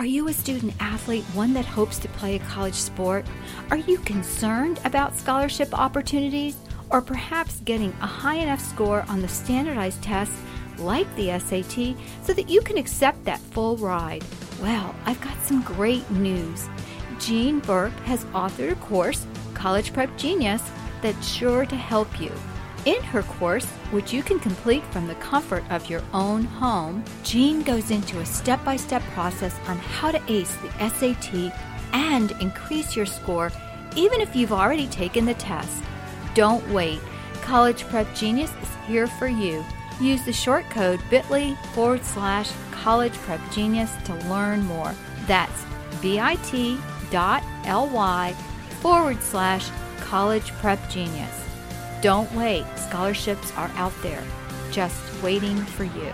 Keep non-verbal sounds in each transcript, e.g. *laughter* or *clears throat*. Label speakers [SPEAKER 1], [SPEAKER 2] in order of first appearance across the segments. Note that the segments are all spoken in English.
[SPEAKER 1] Are you a student athlete, one that hopes to play a college sport? Are you concerned about scholarship opportunities? Or perhaps getting a high enough score on the standardized tests like the SAT so that you can accept that full ride? Well, I've got some great news. Jean Burk has authored a course, College Prep Genius, that's sure to help you. In her course, which you can complete from the comfort of your own home, Jean goes into a step by step process on how to ace the SAT and increase your score even if you've already taken the test. Don't wait. College Prep Genius is here for you. Use the short code bit.ly forward slash college prep genius to learn more. That's bit.ly forward slash college prep genius. Don't wait, scholarships are out there, just waiting for you.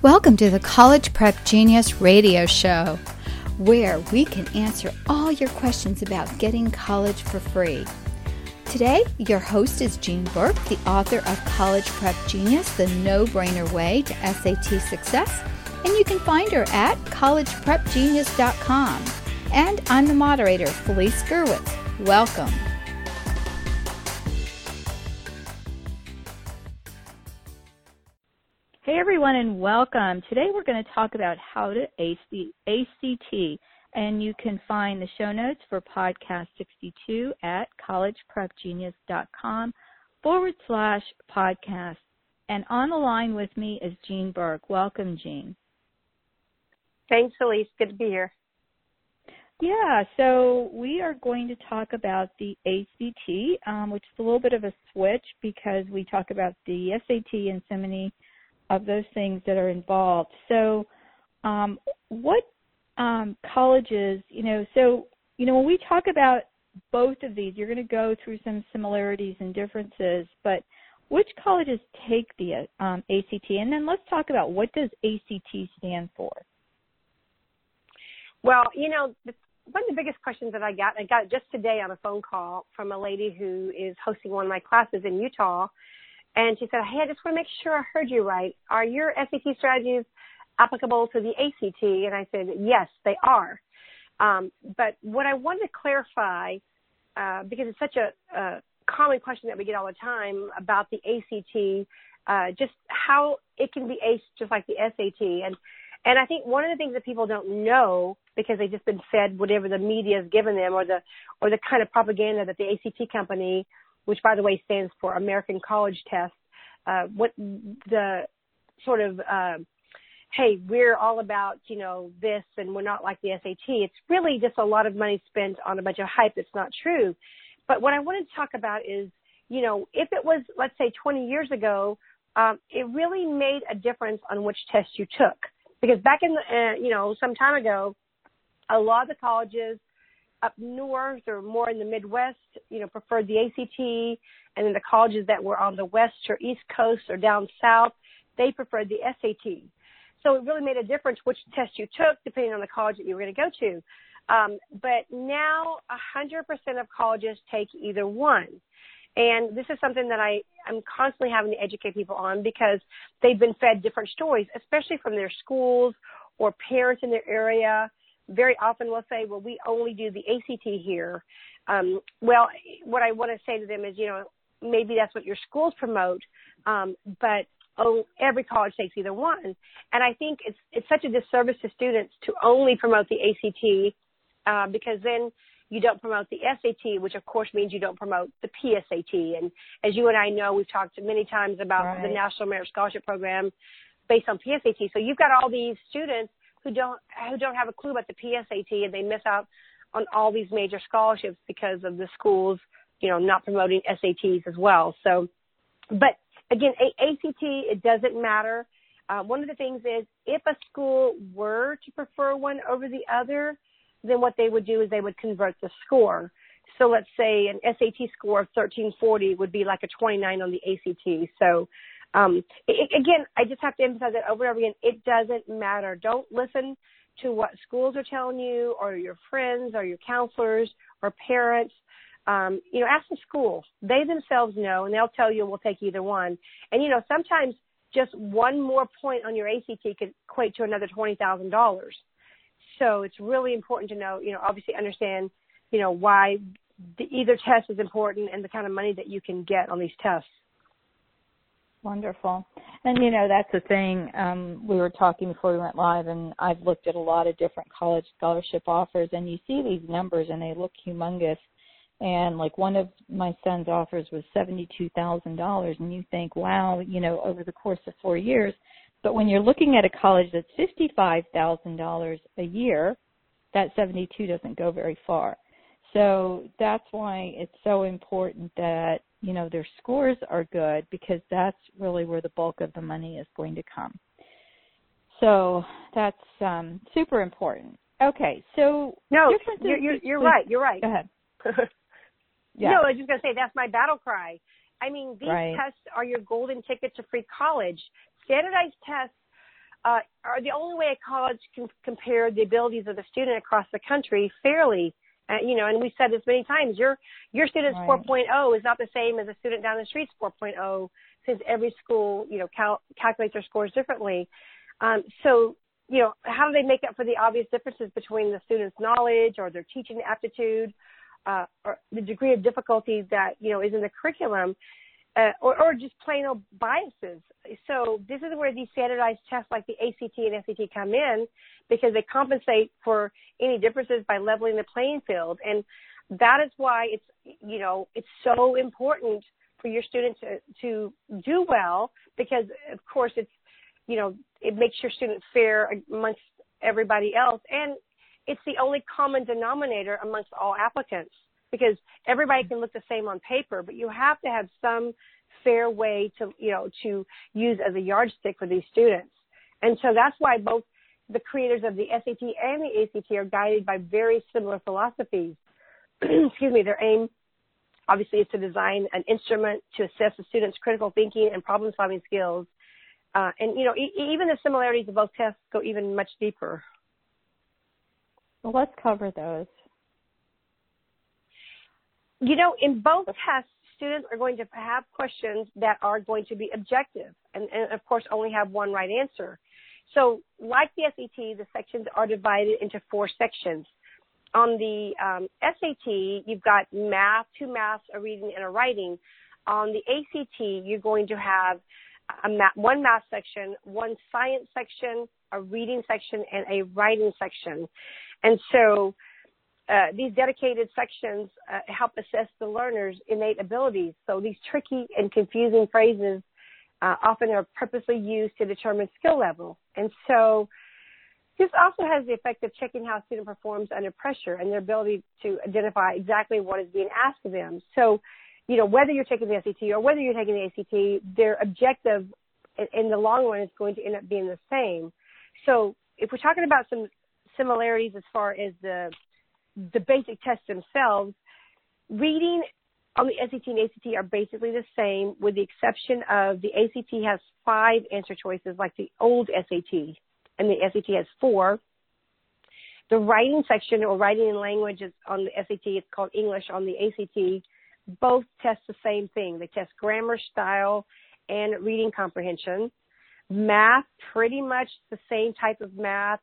[SPEAKER 1] Welcome to the College Prep Genius Radio Show, where we can answer all your questions about getting college for free. Today, your host is Jean Burk, the author of College Prep Genius, the no brainer way to SAT success. And you can find her at collegeprepgenius.com. And I'm the moderator, Felice Gerwitz. Welcome. Hey everyone, and welcome. Today we're going to talk about how to ace the ACT and you can find the show notes for podcast 62 at collegeprepgenius.com forward slash podcast. And on the line with me is Jean Burk. Welcome, Jean.
[SPEAKER 2] Thanks, Elise. Good to be here.
[SPEAKER 1] Yeah, so we are going to talk about the ACT, um, which is a little bit of a switch because we talk about the SAT and so many of those things that are involved. So, um, what um, colleges, you know, so, you know, when we talk about both of these, you're going to go through some similarities and differences, but which colleges take the um, ACT? And then let's talk about what does ACT stand for?
[SPEAKER 2] Well, you know, one of the biggest questions that I got, I got just today on a phone call from a lady who is hosting one of my classes in Utah. And she said, Hey, I just want to make sure I heard you right. Are your SAT strategies applicable to the ACT? And I said, yes, they are. Um, but what I wanted to clarify, uh, because it's such a, a, common question that we get all the time about the ACT, uh, just how it can be aced just like the SAT. And and I think one of the things that people don't know because they've just been fed whatever the media has given them or the or the kind of propaganda that the ACT company, which by the way stands for American College Test, uh, what the sort of uh, hey, we're all about, you know, this and we're not like the SAT. It's really just a lot of money spent on a bunch of hype that's not true. But what I wanted to talk about is, you know, if it was, let's say 20 years ago, um, it really made a difference on which test you took. Because back in the, uh, you know, some time ago, a lot of the colleges up north or more in the Midwest, you know, preferred the ACT, and then the colleges that were on the west or east coast or down south, they preferred the SAT. So it really made a difference which test you took depending on the college that you were going to go to. Um, but now 100% of colleges take either one. And this is something that I, I'm constantly having to educate people on because they've been fed different stories, especially from their schools or parents in their area. Very often will say, well, we only do the ACT here. Um, well, what I want to say to them is, you know, maybe that's what your schools promote, um, but oh, every college takes either one. And I think it's it's such a disservice to students to only promote the ACT uh, because then you don't promote the SAT, which of course means you don't promote the PSAT. And as you and I know, we've talked many times about right. the National Merit Scholarship Program based on PSAT. So you've got all these students who don't who don't have a clue about the PSAT, and they miss out on all these major scholarships because of the schools, you know, not promoting SATs as well. So, but again, ACT, it doesn't matter. Uh, one of the things is if a school were to prefer one over the other, then what they would do is they would convert the score. So let's say an SAT score of 1340 would be like a 29 on the ACT. So um, it, again, I just have to emphasize that over and over again. It doesn't matter. Don't listen to what schools are telling you or your friends or your counselors or parents. Um, you know, ask the school. They themselves know and they'll tell you we'll take either one. And you know, sometimes just one more point on your ACT could equate to another $20,000. So it's really important to know, you know, obviously understand, you know, why the, either test is important and the kind of money that you can get on these tests.
[SPEAKER 3] Wonderful. And you know, that's the thing. Um, we were talking before we went live and I've looked at a lot of different college scholarship offers and you see these numbers and they look humongous. And like one of my son's offers was $72,000 and you think, wow, you know, over the course of four years. But when you're looking at a college that's $55,000 a year, that 72 doesn't go very far. So that's why it's so important that, you know, their scores are good because that's really where the bulk of the money is going to come. So that's um, super important. Okay, so
[SPEAKER 2] no, you're, you're, you're right. You're right.
[SPEAKER 3] Go ahead. *laughs*
[SPEAKER 2] yeah. No, I was just gonna say that's my battle cry. I mean, these
[SPEAKER 3] right.
[SPEAKER 2] tests are your golden ticket to free college. Standardized tests uh, are the only way a college can compare the abilities of the student across the country fairly uh, you know, and we've said this many times. Your your student's right. 4.0 is not the same as a student down the street's 4.0, since every school, you know, cal- calculates their scores differently. Um, so, you know, how do they make up for the obvious differences between the student's knowledge or their teaching aptitude, uh, or the degree of difficulty that you know is in the curriculum? uh, or, or just plain old biases. So this is where these standardized tests like the ACT and SAT come in because they compensate for any differences by leveling the playing field. And that is why it's, you know, it's so important for your student to, to do well because of course it's, you know, it makes your student fair amongst everybody else. And it's the only common denominator amongst all applicants because everybody can look the same on paper, but you have to have some fair way to, you know, to use as a yardstick for these students. And so that's why both the creators of the SAT and the ACT are guided by very similar philosophies. *clears throat* Excuse me, their aim obviously is to design an instrument to assess the student's critical thinking and problem solving skills. Uh, and you know, e- even the similarities of both tests go even much deeper.
[SPEAKER 3] Well, let's cover those.
[SPEAKER 2] You know, in both tests, students are going to have questions that are going to be objective and, and of course only have one right answer. So like the SAT, the sections are divided into four sections. On the um, SAT, you've got math, two maths, a reading, and a writing. On the ACT, you're going to have a math, one math section, one science section, a reading section, and a writing section. And so uh, these dedicated sections uh, help assess the learner's innate abilities. So these tricky and confusing phrases uh, often are purposely used to determine skill level. And so this also has the effect of checking how a student performs under pressure and their ability to identify exactly what is being asked of them. So, you know, whether you're taking the SAT or whether you're taking the ACT, their objective in the long run is going to end up being the same. So if we're talking about some similarities as far as the the basic tests themselves, reading on the SAT and ACT are basically the same with the exception of the ACT has five answer choices like the old SAT and the SAT has four. The writing section or writing in language is on the SAT, it's called English on the ACT. Both test the same thing. They test grammar, style, and reading comprehension. Math, pretty much the same type of math.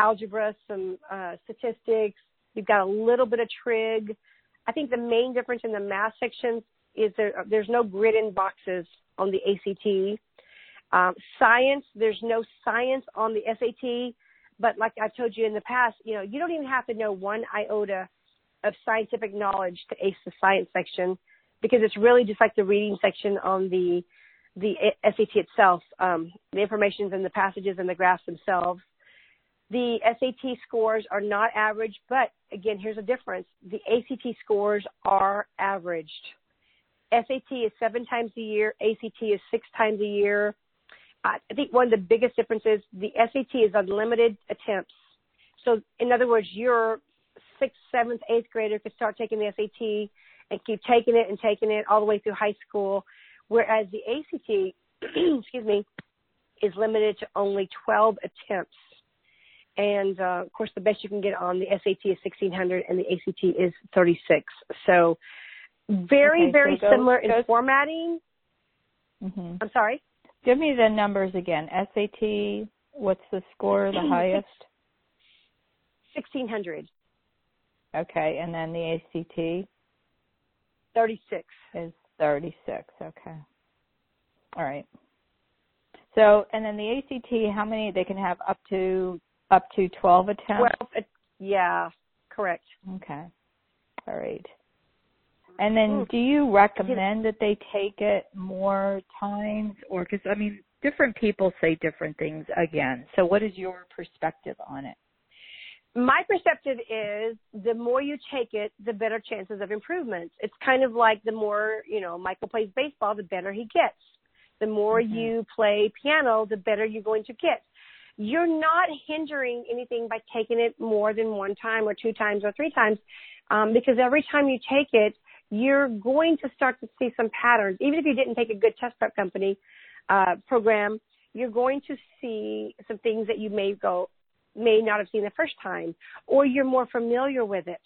[SPEAKER 2] Algebra, some uh, statistics, You've got a little bit of trig. I think the main difference in the math sections is there, there's no grid in boxes on the ACT. Um, science, there's no science on the SAT, but like I've told you in the past, you know, you don't even have to know one iota of scientific knowledge to ace the science section because it's really just like the reading section on the the SAT itself. Um, the information's in the passages and the graphs themselves. The SAT scores are not average, but again, here's a difference. The ACT scores are averaged. SAT is seven times a year, ACT is six times a year. I think one of the biggest differences, the SAT is unlimited attempts. So in other words, your sixth, seventh, eighth grader could start taking the SAT and keep taking it and taking it all the way through high school, whereas the ACT, *clears throat* excuse me, is limited to only 12 attempts and uh, of course, the best you can get on the SAT is 1600, and the ACT is 36. So very,
[SPEAKER 3] okay,
[SPEAKER 2] very
[SPEAKER 3] so go,
[SPEAKER 2] similar in
[SPEAKER 3] go,
[SPEAKER 2] formatting.
[SPEAKER 3] Mm-hmm.
[SPEAKER 2] I'm sorry.
[SPEAKER 3] Give me the numbers again. SAT. What's the score? The *clears throat* highest.
[SPEAKER 2] 1600.
[SPEAKER 3] Okay, and then the ACT.
[SPEAKER 2] 36.
[SPEAKER 3] Is 36. Okay. All right. So, and then the ACT, how many they can have up to up to 12 attempts?
[SPEAKER 2] 12, yeah, correct.
[SPEAKER 3] Okay. All right. And then do you recommend that they take it more times or cuz I mean different people say different things again. So what is your perspective on it?
[SPEAKER 2] My perspective is the more you take it, the better chances of improvement. It's kind of like the more, you know, Michael plays baseball, the better he gets. The more mm-hmm. you play piano, the better you're going to get. You're not hindering anything by taking it more than one time or two times or three times, um, because every time you take it, you're going to start to see some patterns. Even if you didn't take a good test prep company uh, program, you're going to see some things that you may go may not have seen the first time, or you're more familiar with it.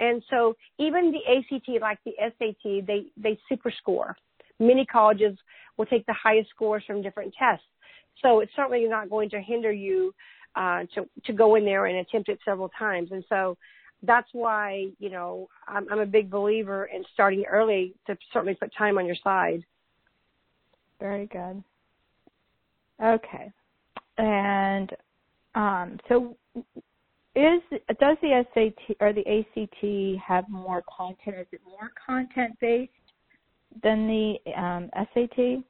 [SPEAKER 2] And so even the ACT, like the SAT, they they super score. Many colleges will take the highest scores from different tests. So it's certainly not going to hinder you uh, to to go in there and attempt it several times. And so that's why you know I'm, I'm a big believer in starting early to certainly put time on your side.
[SPEAKER 3] Very good. Okay, and um, so is does the SAT or the ACT have more content? Is it more content based than the um, SAT?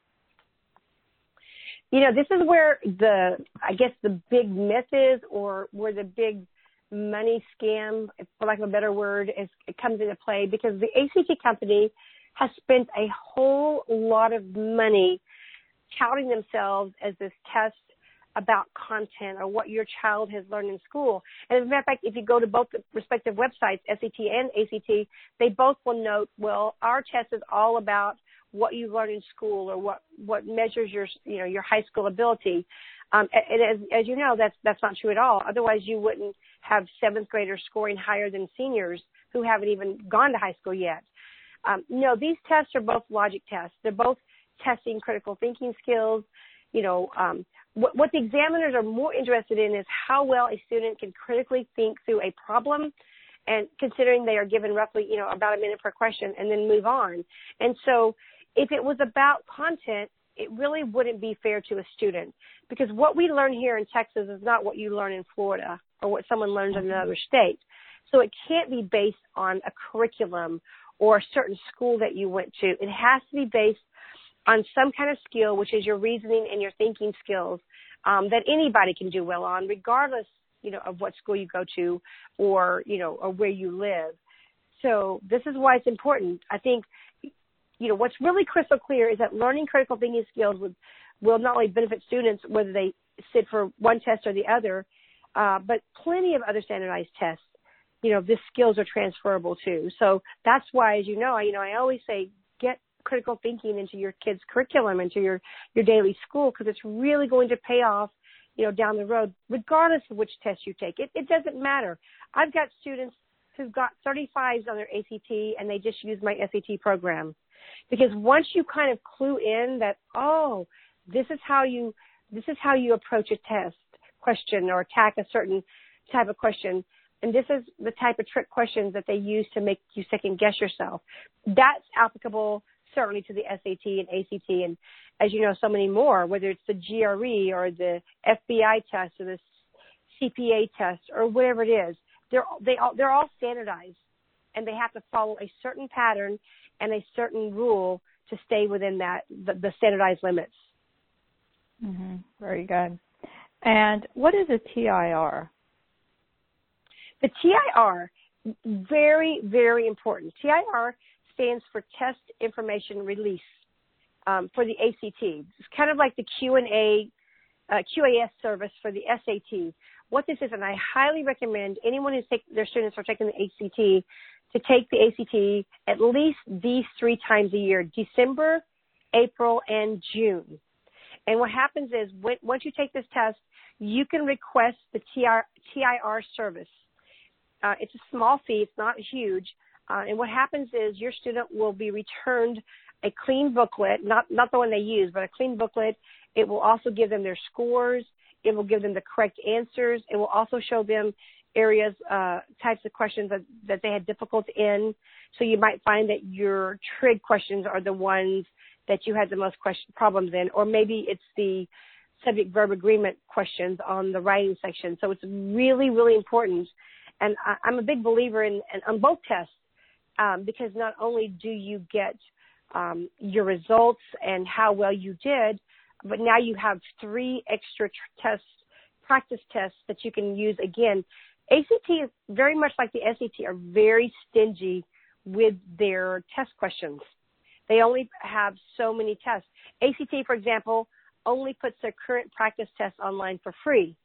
[SPEAKER 2] You know, this is where the I guess the big myth is, or where the big money scam, for lack of a better word, is it comes into play because the ACT company has spent a whole lot of money touting themselves as this test about content or what your child has learned in school. And as a matter of fact, if you go to both the respective websites, SAT and ACT, they both will note, well, our test is all about what you learn in school or what what measures your you know your high school ability. Um, and as, as you know, that's that's not true at all. Otherwise, you wouldn't have seventh graders scoring higher than seniors who haven't even gone to high school yet. Um, no, these tests are both logic tests. They're both testing critical thinking skills. You know, um, what, what the examiners are more interested in is how well a student can critically think through a problem and considering they are given roughly, you know, about a minute per question and then move on. And so if it was about content, it really wouldn't be fair to a student because what we learn here in Texas is not what you learn in Florida or what someone learns in another state. So it can't be based on a curriculum or a certain school that you went to. It has to be based on some kind of skill, which is your reasoning and your thinking skills um, that anybody can do well on, regardless, you know, of what school you go to or you know or where you live. So this is why it's important. I think you know, what's really crystal clear is that learning critical thinking skills would, will not only benefit students whether they sit for one test or the other, uh, but plenty of other standardized tests. You know, these skills are transferable too. So that's why, as you know, I, you know, I always say get critical thinking into your kids' curriculum, into your your daily school, because it's really going to pay off, you know, down the road, regardless of which test you take. It it doesn't matter. I've got students who've got 35s on their ACT and they just use my SAT program. Because once you kind of clue in that, oh, this is how you, this is how you approach a test question or attack a certain type of question, and this is the type of trick questions that they use to make you second guess yourself. That's applicable certainly to the SAT and ACT and as you know so many more whether it's the GRE or the FBI test or the CPA test or whatever it is they're they all they're all standardized and they have to follow a certain pattern and a certain rule to stay within that the, the standardized limits.
[SPEAKER 3] Mm-hmm. Very good. And what is a TIR?
[SPEAKER 2] The TIR, very very important. TIR stands for Test Information Release um, for the ACT. It's kind of like the Q and A uh, QAS service for the SAT. What this is, and I highly recommend anyone who's taking their students are taking the ACT to take the ACT at least these three times a year, December, April, and June. And what happens is when, once you take this test, you can request the TIR service. Uh, it's a small fee, it's not huge. Uh, and what happens is your student will be returned a clean booklet, not, not the one they use, but a clean booklet. It will also give them their scores. It will give them the correct answers. It will also show them areas, uh, types of questions that, that they had difficulty in. So you might find that your trig questions are the ones that you had the most question problems in, or maybe it's the subject verb agreement questions on the writing section. So it's really, really important. And I, am a big believer in, in on both tests um, because not only do you get um, your results and how well you did, but now you have three extra tr- tests, practice tests that you can use again. ACT is very much like the SAT are very stingy with their test questions. They only have so many tests. ACT, for example, only puts their current practice tests online for free.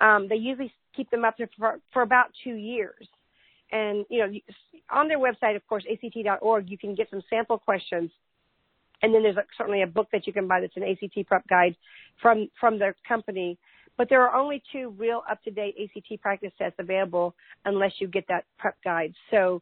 [SPEAKER 2] Um, they usually keep them up for, for about two years. And, you know, on their website, of course, act.org, you can get some sample questions. And then there's a, certainly a book that you can buy that's an ACT prep guide from, from their company. But there are only two real up-to-date ACT practice tests available unless you get that prep guide. So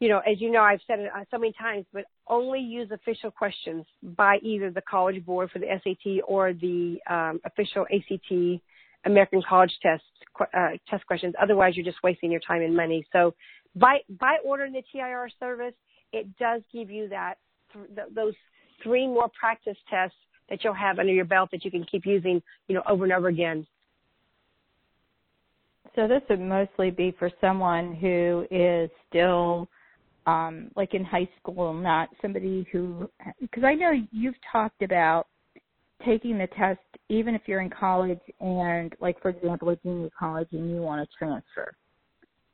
[SPEAKER 2] you know, as you know, I've said it uh, so many times, but only use official questions by either the College Board for the SAT or the um, official ACT American College Test uh, test questions. Otherwise, you're just wasting your time and money. So, by by ordering the TIR service, it does give you that th- those three more practice tests that you'll have under your belt that you can keep using, you know, over and over again.
[SPEAKER 3] So this would mostly be for someone who is still um, like in high school, not somebody who, because I know you've talked about taking the test even if you're in college and, like for example, a junior college and you want to transfer,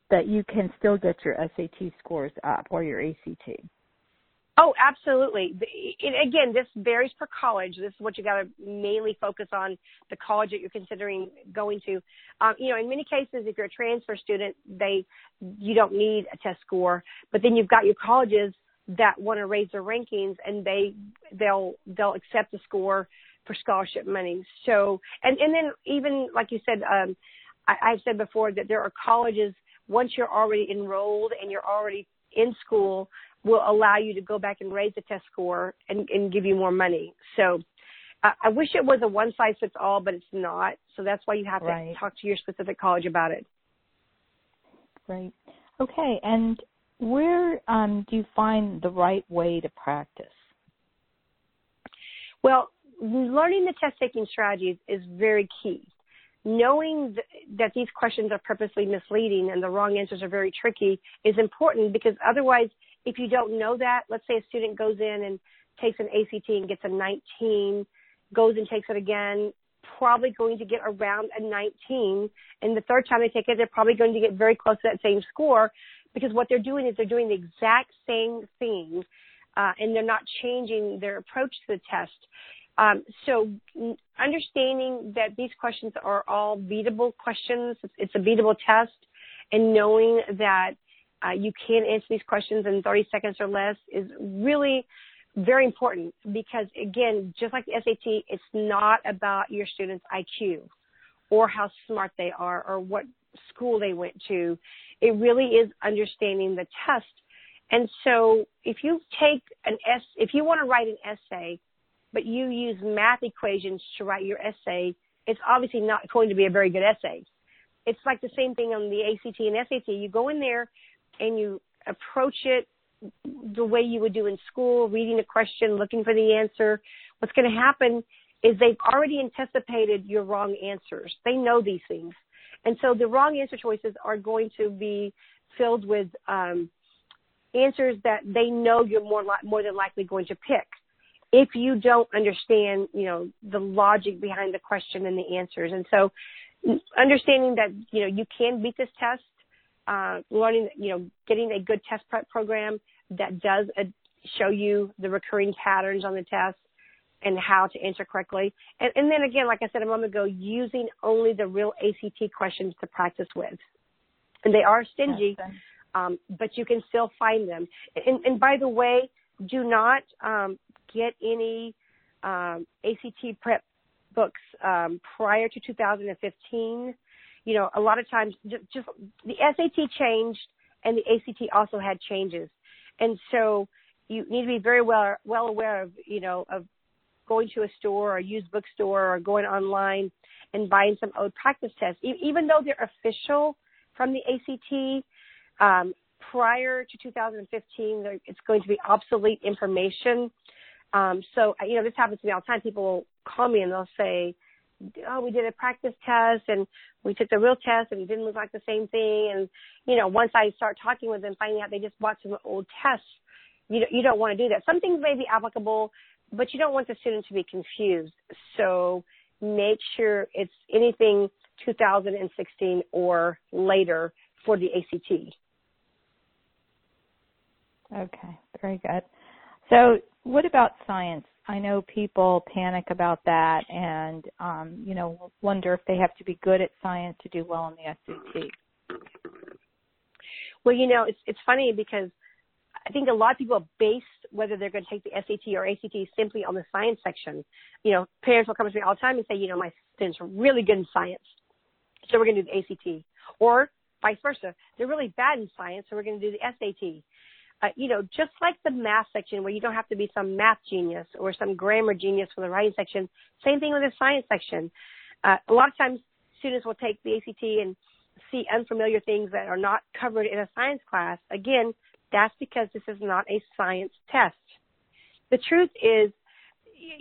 [SPEAKER 3] that you can still get your SAT scores up or your ACT.
[SPEAKER 2] Oh, absolutely. It, again, this varies per college. This is what you got to mainly focus on the college that you're considering going to. Um, you know, in many cases, if you're a transfer student, they you don't need a test score. But then you've got your colleges that want to raise their rankings, and they they'll they'll accept the score for scholarship money. So, and and then even like you said, um, I, I've said before that there are colleges once you're already enrolled and you're already in school will allow you to go back and raise the test score and, and give you more money. So uh, I wish it was a one size fits all, but it's not. So that's why you have
[SPEAKER 3] right.
[SPEAKER 2] to talk to your specific college about it.
[SPEAKER 3] Right. Okay. And where um, do you find the right way to practice?
[SPEAKER 2] Well, learning the test taking strategies is very key. Knowing th- that these questions are purposely misleading and the wrong answers are very tricky is important because otherwise if you don't know that, let's say a student goes in and takes an ACT and gets a 19, goes and takes it again, probably going to get around a 19. And the third time they take it, they're probably going to get very close to that same score because what they're doing is they're doing the exact same thing uh, and they're not changing their approach to the test. Um, so understanding that these questions are all beatable questions, it's a beatable test, and knowing that uh, you can answer these questions in 30 seconds or less is really very important because again, just like the SAT, it's not about your student's IQ or how smart they are or what school they went to. It really is understanding the test. And so if you take an S, if you want to write an essay, but you use math equations to write your essay, it's obviously not going to be a very good essay. It's like the same thing on the ACT and SAT. You go in there, and you approach it the way you would do in school, reading a question, looking for the answer, what's going to happen is they've already anticipated your wrong answers. They know these things. And so the wrong answer choices are going to be filled with um, answers that they know you're more li- more than likely going to pick. If you don't understand, you know, the logic behind the question and the answers. And so understanding that, you know, you can beat this test uh, learning, you know, getting a good test prep program that does uh, show you the recurring patterns on the test and how to answer correctly. And, and then again, like I said a moment ago, using only the real ACT questions to practice with. And they are stingy, um, but you can still find them. And, and by the way, do not um, get any um, ACT prep books um, prior to 2015, you know, a lot of times just, just the SAT changed and the ACT also had changes, and so you need to be very well well aware of you know of going to a store or a used bookstore or going online and buying some old practice tests, e- even though they're official from the ACT. Um, prior to 2015, it's going to be obsolete information. Um, so, you know, this happens to me all the time. People will call me and they'll say, oh, we did a practice test and we took the real test and it didn't look like the same thing. And, you know, once I start talking with them, finding out they just bought some old tests, you, you don't want to do that. Some things may be applicable, but you don't want the student to be confused. So make sure it's anything 2016 or later for the ACT.
[SPEAKER 3] Okay, very good. So what about science? I know people panic about that and um, you know, wonder if they have to be good at science to do well on the SAT.
[SPEAKER 2] Well, you know, it's it's funny because I think a lot of people base whether they're going to take the SAT or ACT simply on the science section. You know, parents will come to me all the time and say, you know, my students are really good in science, so we're going to do the ACT. Or vice versa, they're really bad in science, so we're going to do the SAT. Uh, you know, just like the math section where you don't have to be some math genius or some grammar genius for the writing section, same thing with the science section. Uh, a lot of times students will take the ACT and see unfamiliar things that are not covered in a science class. Again, that's because this is not a science test. The truth is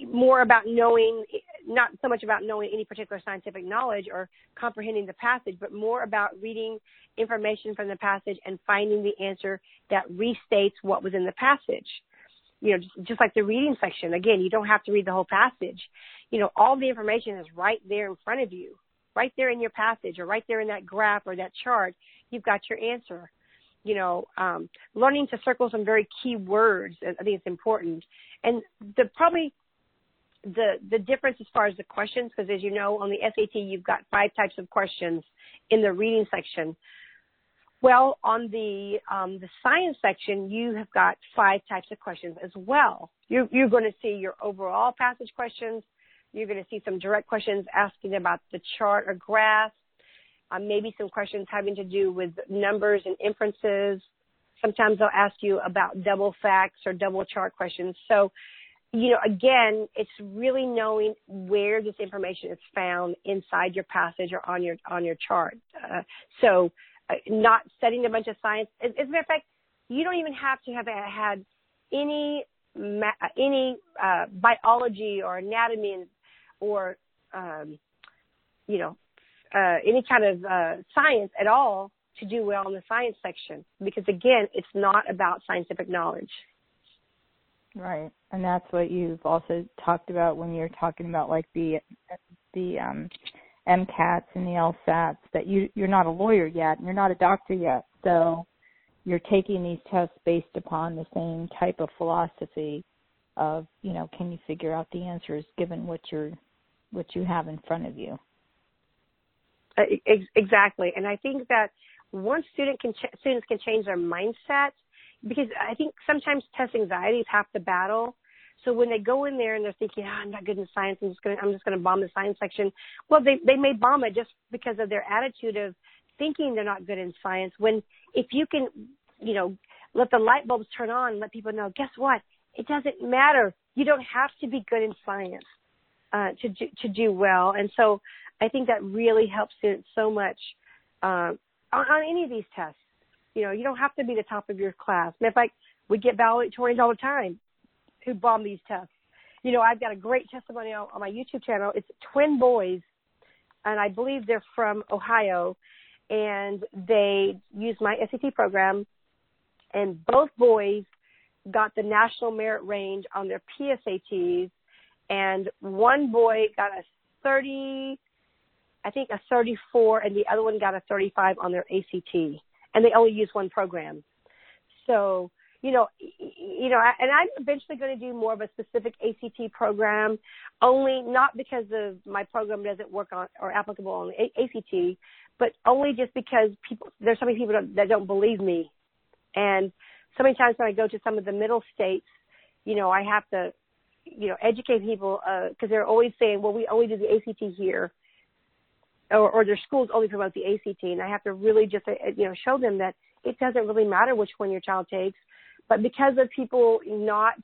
[SPEAKER 2] more about knowing, not so much about knowing any particular scientific knowledge or comprehending the passage, but more about reading information from the passage and finding the answer that restates what was in the passage. You know, just, just like the reading section. Again, you don't have to read the whole passage. You know, all the information is right there in front of you, right there in your passage or right there in that graph or that chart. You've got your answer you know, um, learning to circle some very key words. I think it's important. And the probably the the difference as far as the questions, because as you know, on the SAT you've got five types of questions in the reading section. Well, on the um, the science section, you have got five types of questions as well. You're, you're going to see your overall passage questions. You're going to see some direct questions asking about the chart or graph um, maybe some questions having to do with numbers and inferences. Sometimes they'll ask you about double facts or double chart questions. So, you know, again, it's really knowing where this information is found inside your passage or on your on your chart. Uh, so, uh, not studying a bunch of science. As, as a matter of fact, you don't even have to have had any ma- any uh, biology or anatomy or um, you know uh, any kind of uh, science at all to do well in the science section because again it's not about scientific knowledge
[SPEAKER 3] right. And that's what you've also talked about when you're talking about like the the um MCATs and the LSATs that you you're not a lawyer yet and you're not a doctor yet. So you're taking these tests based upon the same type of philosophy of you know can you figure out the answers given what you're what you have in front of you?
[SPEAKER 2] Uh, exactly. And I think that once student can ch- students can change their mindset, because I think sometimes test anxiety is half the battle. So when they go in there and they're thinking, oh, I'm not good in science, I'm just gonna I'm just gonna bomb the science section. Well, they they may bomb it just because of their attitude of thinking they're not good in science. When if you can, you know, let the light bulbs turn on, let people know, guess what? It doesn't matter. You don't have to be good in science uh, to do, to do well. And so I think that really helps students so much uh, on, on any of these tests. You know, you don't have to be the top of your class. In fact, we get valedictorians all the time who bomb these tests. You know, I've got a great testimonial on my YouTube channel. It's twin boys, and I believe they're from Ohio, and they use my SAT program, and both boys got the national merit range on their PSATs, and one boy got a 30 I think a 34 and the other one got a 35 on their ACT and they only use one program. So, you know, you know, and I'm eventually going to do more of a specific ACT program, only not because of my program doesn't work on or applicable on ACT, but only just because people there's so many people that don't believe me, and so many times when I go to some of the middle states, you know, I have to you know, educate people because uh, they're always saying, well, we only do the ACT here, or, or their schools only promote the ACT, and I have to really just uh, you know show them that it doesn't really matter which one your child takes, but because of people not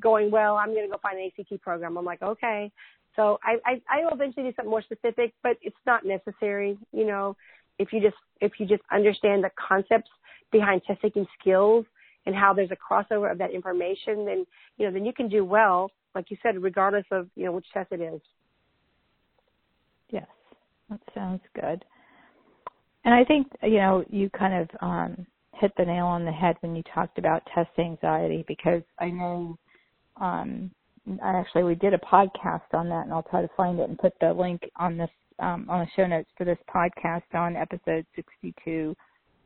[SPEAKER 2] going, well, I'm going to go find an ACT program. I'm like, okay. So I, I I will eventually do something more specific, but it's not necessary. You know, if you just if you just understand the concepts behind test taking skills and how there's a crossover of that information, then you know then you can do well, like you said, regardless of you know which test it is.
[SPEAKER 3] That sounds good. And I think you know you kind of um, hit the nail on the head when you talked about test anxiety because I know um, actually we did a podcast on that and I'll try to find it and put the link on this um, on the show notes for this podcast on episode 62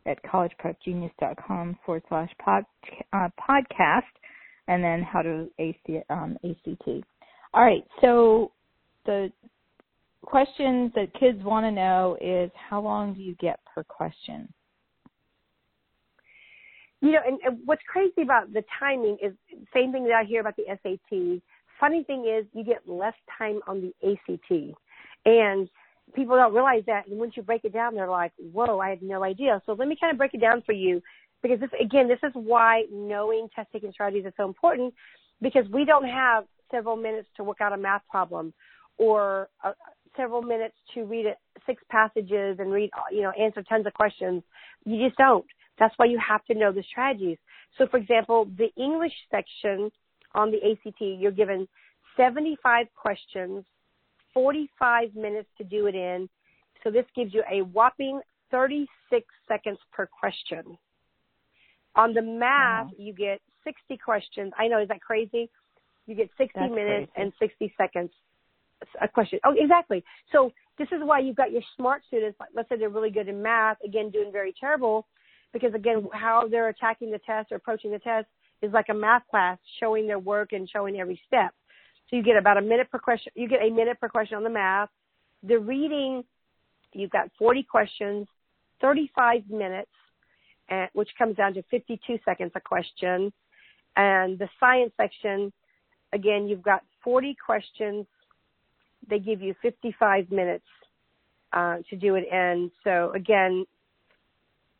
[SPEAKER 3] at collegeprepgenius.com forward slash uh, podcast and then how to AC, um, ACT. All right, so the questions that kids want to know is how long do you get per question?
[SPEAKER 2] You know, and, and what's crazy about the timing is same thing that I hear about the SAT. Funny thing is, you get less time on the ACT, and people don't realize that. And once you break it down, they're like, "Whoa, I had no idea." So let me kind of break it down for you, because this again, this is why knowing test taking strategies is so important, because we don't have several minutes to work out a math problem, or uh, several minutes to read it, six passages and read, you know, answer tons of questions. You just don't. That's why you have to know the strategies. So, for example, the English section on the ACT, you're given 75 questions, 45 minutes to do it in. So this gives you a whopping 36 seconds per question. On the math, uh-huh. you get 60 questions. I know, is that crazy? You get 60
[SPEAKER 3] That's
[SPEAKER 2] minutes
[SPEAKER 3] crazy.
[SPEAKER 2] and 60 seconds a question. Oh, exactly. So this is why you've got your smart students. Let's say they're really good in math, again, doing very terrible because again, how they're attacking the test or approaching the test is like a math class, showing their work and showing every step. So you get about a minute per question. You get a minute per question on the math. The reading, you've got 40 questions, 35 minutes, and, which comes down to 52 seconds a question. And the science section, again, you've got 40 questions. They give you 55 minutes uh, to do it in. So again,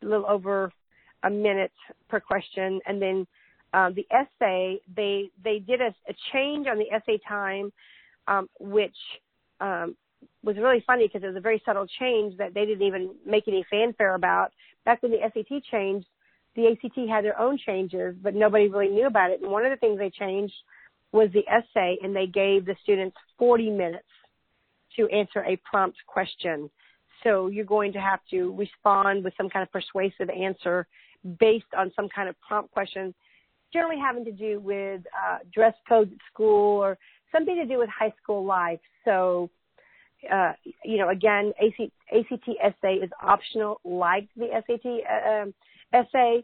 [SPEAKER 2] a little over a minute per question, and then um, the essay they they did a, a change on the essay time, um, which um, was really funny because it was a very subtle change that they didn't even make any fanfare about. Back when the SAT changed, the ACT had their own changes, but nobody really knew about it. And one of the things they changed was the essay, and they gave the students 40 minutes to answer a prompt question. So you're going to have to respond with some kind of persuasive answer based on some kind of prompt question, generally having to do with uh, dress code at school or something to do with high school life. So, uh, you know, again, ACT, ACT essay is optional, like the SAT uh, um, essay.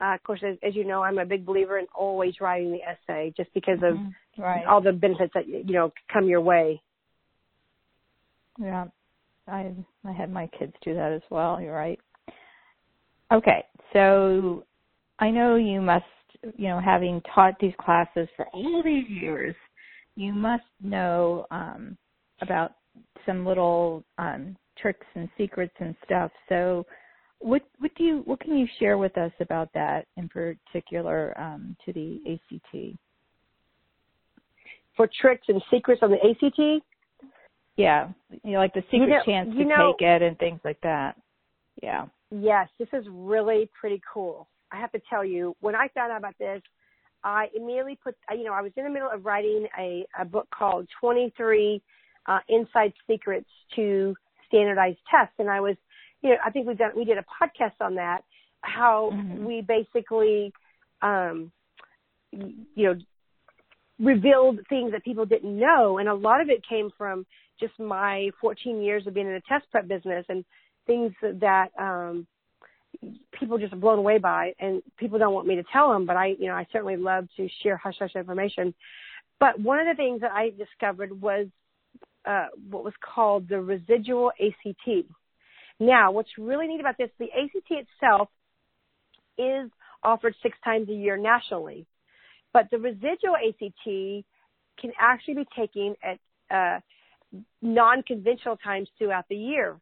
[SPEAKER 2] Uh, of course, as, as, you know, I'm a big believer in always writing the essay, just because of
[SPEAKER 3] mm-hmm. right.
[SPEAKER 2] all the benefits that you know come your way.
[SPEAKER 3] Yeah. I I had my kids do that as well. You're right. Okay, so I know you must, you know, having taught these classes for all these years, you must know um, about some little um, tricks and secrets and stuff. So, what what do you what can you share with us about that in particular um, to the ACT?
[SPEAKER 2] For tricks and secrets on the ACT?
[SPEAKER 3] Yeah, you know, like the secret
[SPEAKER 2] you know,
[SPEAKER 3] chance to
[SPEAKER 2] know,
[SPEAKER 3] take it and things like that. Yeah.
[SPEAKER 2] Yes, this is really pretty cool. I have to tell you, when I found out about this, I immediately put, you know, I was in the middle of writing a, a book called 23 uh, Inside Secrets to Standardized Tests. And I was, you know, I think we've done, we did a podcast on that, how
[SPEAKER 3] mm-hmm.
[SPEAKER 2] we basically, um, you know, revealed things that people didn't know. And a lot of it came from just my 14 years of being in the test prep business and things that um people just are blown away by and people don't want me to tell them but i you know i certainly love to share hush hush information. But one of the things that i discovered was uh what was called the residual ACT now what's really neat about this the ACT itself is offered six times a year nationally But the residual ACT can actually be taken at uh, non-conventional times throughout the year.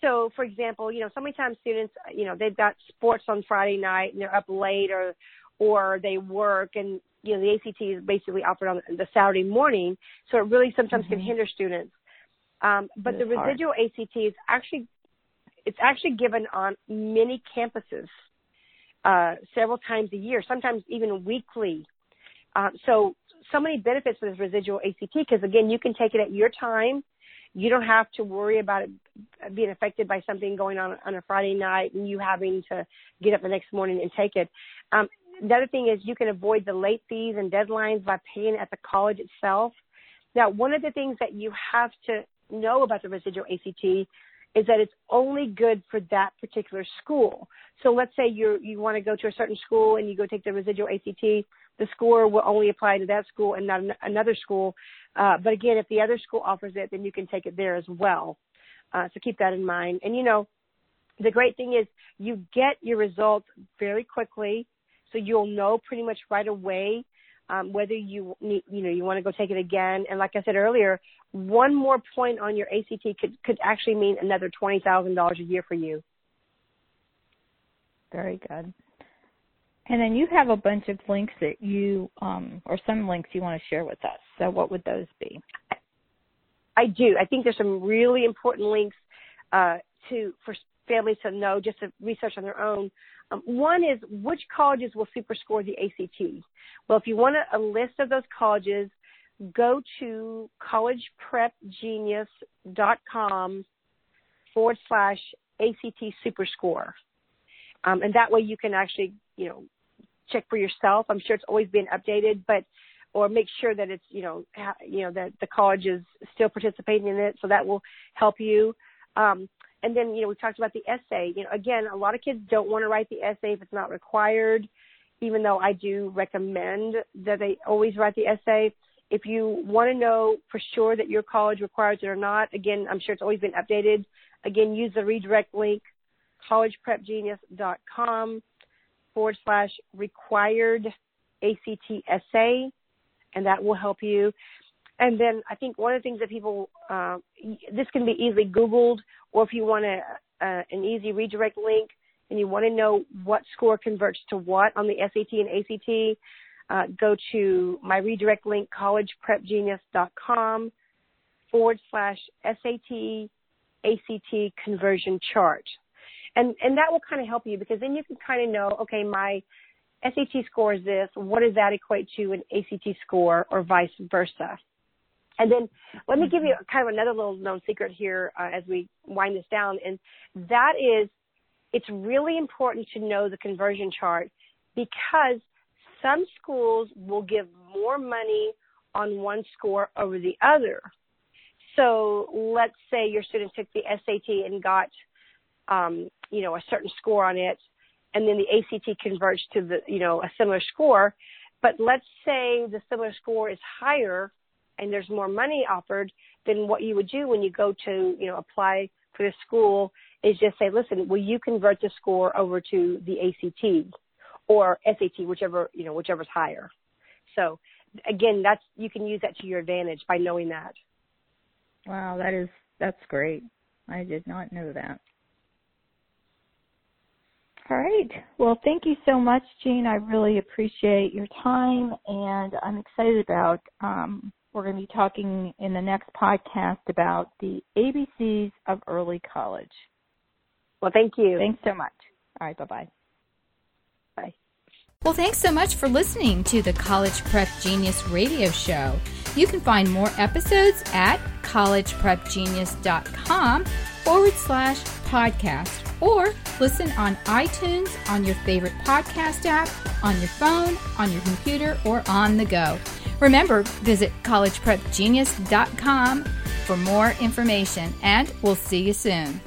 [SPEAKER 2] So, for example, you know, so many times students, you know, they've got sports on Friday night and they're up late, or or they work, and you know, the ACT is basically offered on the Saturday morning, so it really sometimes mm-hmm. can hinder students. Um, but the residual hard. ACT is actually it's actually given on many campuses uh, several times a year, sometimes even weekly. Uh, so so many benefits with this residual ACT because again, you can take it at your time. You don't have to worry about it being affected by something going on on a Friday night and you having to get up the next morning and take it. Um, the other thing is you can avoid the late fees and deadlines by paying at the college itself. Now, one of the things that you have to know about the residual ACT is that it's only good for that particular school. So let's say you you want to go to a certain school and you go take the residual ACT, the score will only apply to that school and not another school. Uh, but again, if the other school offers it, then you can take it there as well. Uh, so keep that in mind. And you know, the great thing is you get your results very quickly, so you'll know pretty much right away um, whether you need, you know, you want to go take it again. And like I said earlier, one more point on your ACT could could actually mean another twenty thousand dollars a year for you.
[SPEAKER 3] Very good. And then you have a bunch of links that you, um, or some links you want to share with us. So what would those be?
[SPEAKER 2] I do. I think there's some really important links uh, to for families to know just to research on their own. Um, one is which colleges will superscore the ACT. Well, if you want a, a list of those colleges, go to collegeprepgenius.com forward slash ACT superscore. Um, and that way you can actually, you know, check for yourself. I'm sure it's always been updated, but or make sure that it's you know ha, you know that the college is still participating in it, so that will help you. Um, and then you know we talked about the essay. You know, again, a lot of kids don't want to write the essay if it's not required. Even though I do recommend that they always write the essay. If you want to know for sure that your college requires it or not, again, I'm sure it's always been updated. Again, use the redirect link, collegeprepgenius.com forward slash required ACT essay, and that will help you. And then I think one of the things that people, uh, this can be easily Googled, or if you want a, uh, an easy redirect link and you want to know what score converts to what on the SAT and ACT, uh, go to my redirect link, collegeprepgenius.com forward slash SAT ACT conversion chart and and that will kind of help you because then you can kind of know okay my SAT score is this what does that equate to an ACT score or vice versa? And then let me give you kind of another little known secret here uh, as we wind this down and that is it's really important to know the conversion chart because some schools will give more money on one score over the other. So let's say your student took the SAT and got um, you know, a certain score on it, and then the ACT converts to the, you know, a similar score. But let's say the similar score is higher and there's more money offered, then what you would do when you go to, you know, apply for the school is just say, listen, will you convert the score over to the ACT or SAT, whichever, you know, whichever's higher. So again, that's, you can use that to your advantage by knowing that.
[SPEAKER 3] Wow, that is, that's great. I did not know that. All right. Well, thank you so much, Jean. I really appreciate your time, and I'm excited about. Um, we're going to be talking in the next podcast about the ABCs of early college.
[SPEAKER 2] Well, thank you.
[SPEAKER 3] Thanks so much. All right. Bye-bye.
[SPEAKER 2] Bye.
[SPEAKER 1] Well, thanks so much for listening to the College Prep Genius radio show. You can find more episodes at collegeprepgenius.com forward slash podcast or listen on iTunes, on your favorite podcast app, on your phone, on your computer, or on the go. Remember, visit collegeprepgenius.com for more information, and we'll see you soon.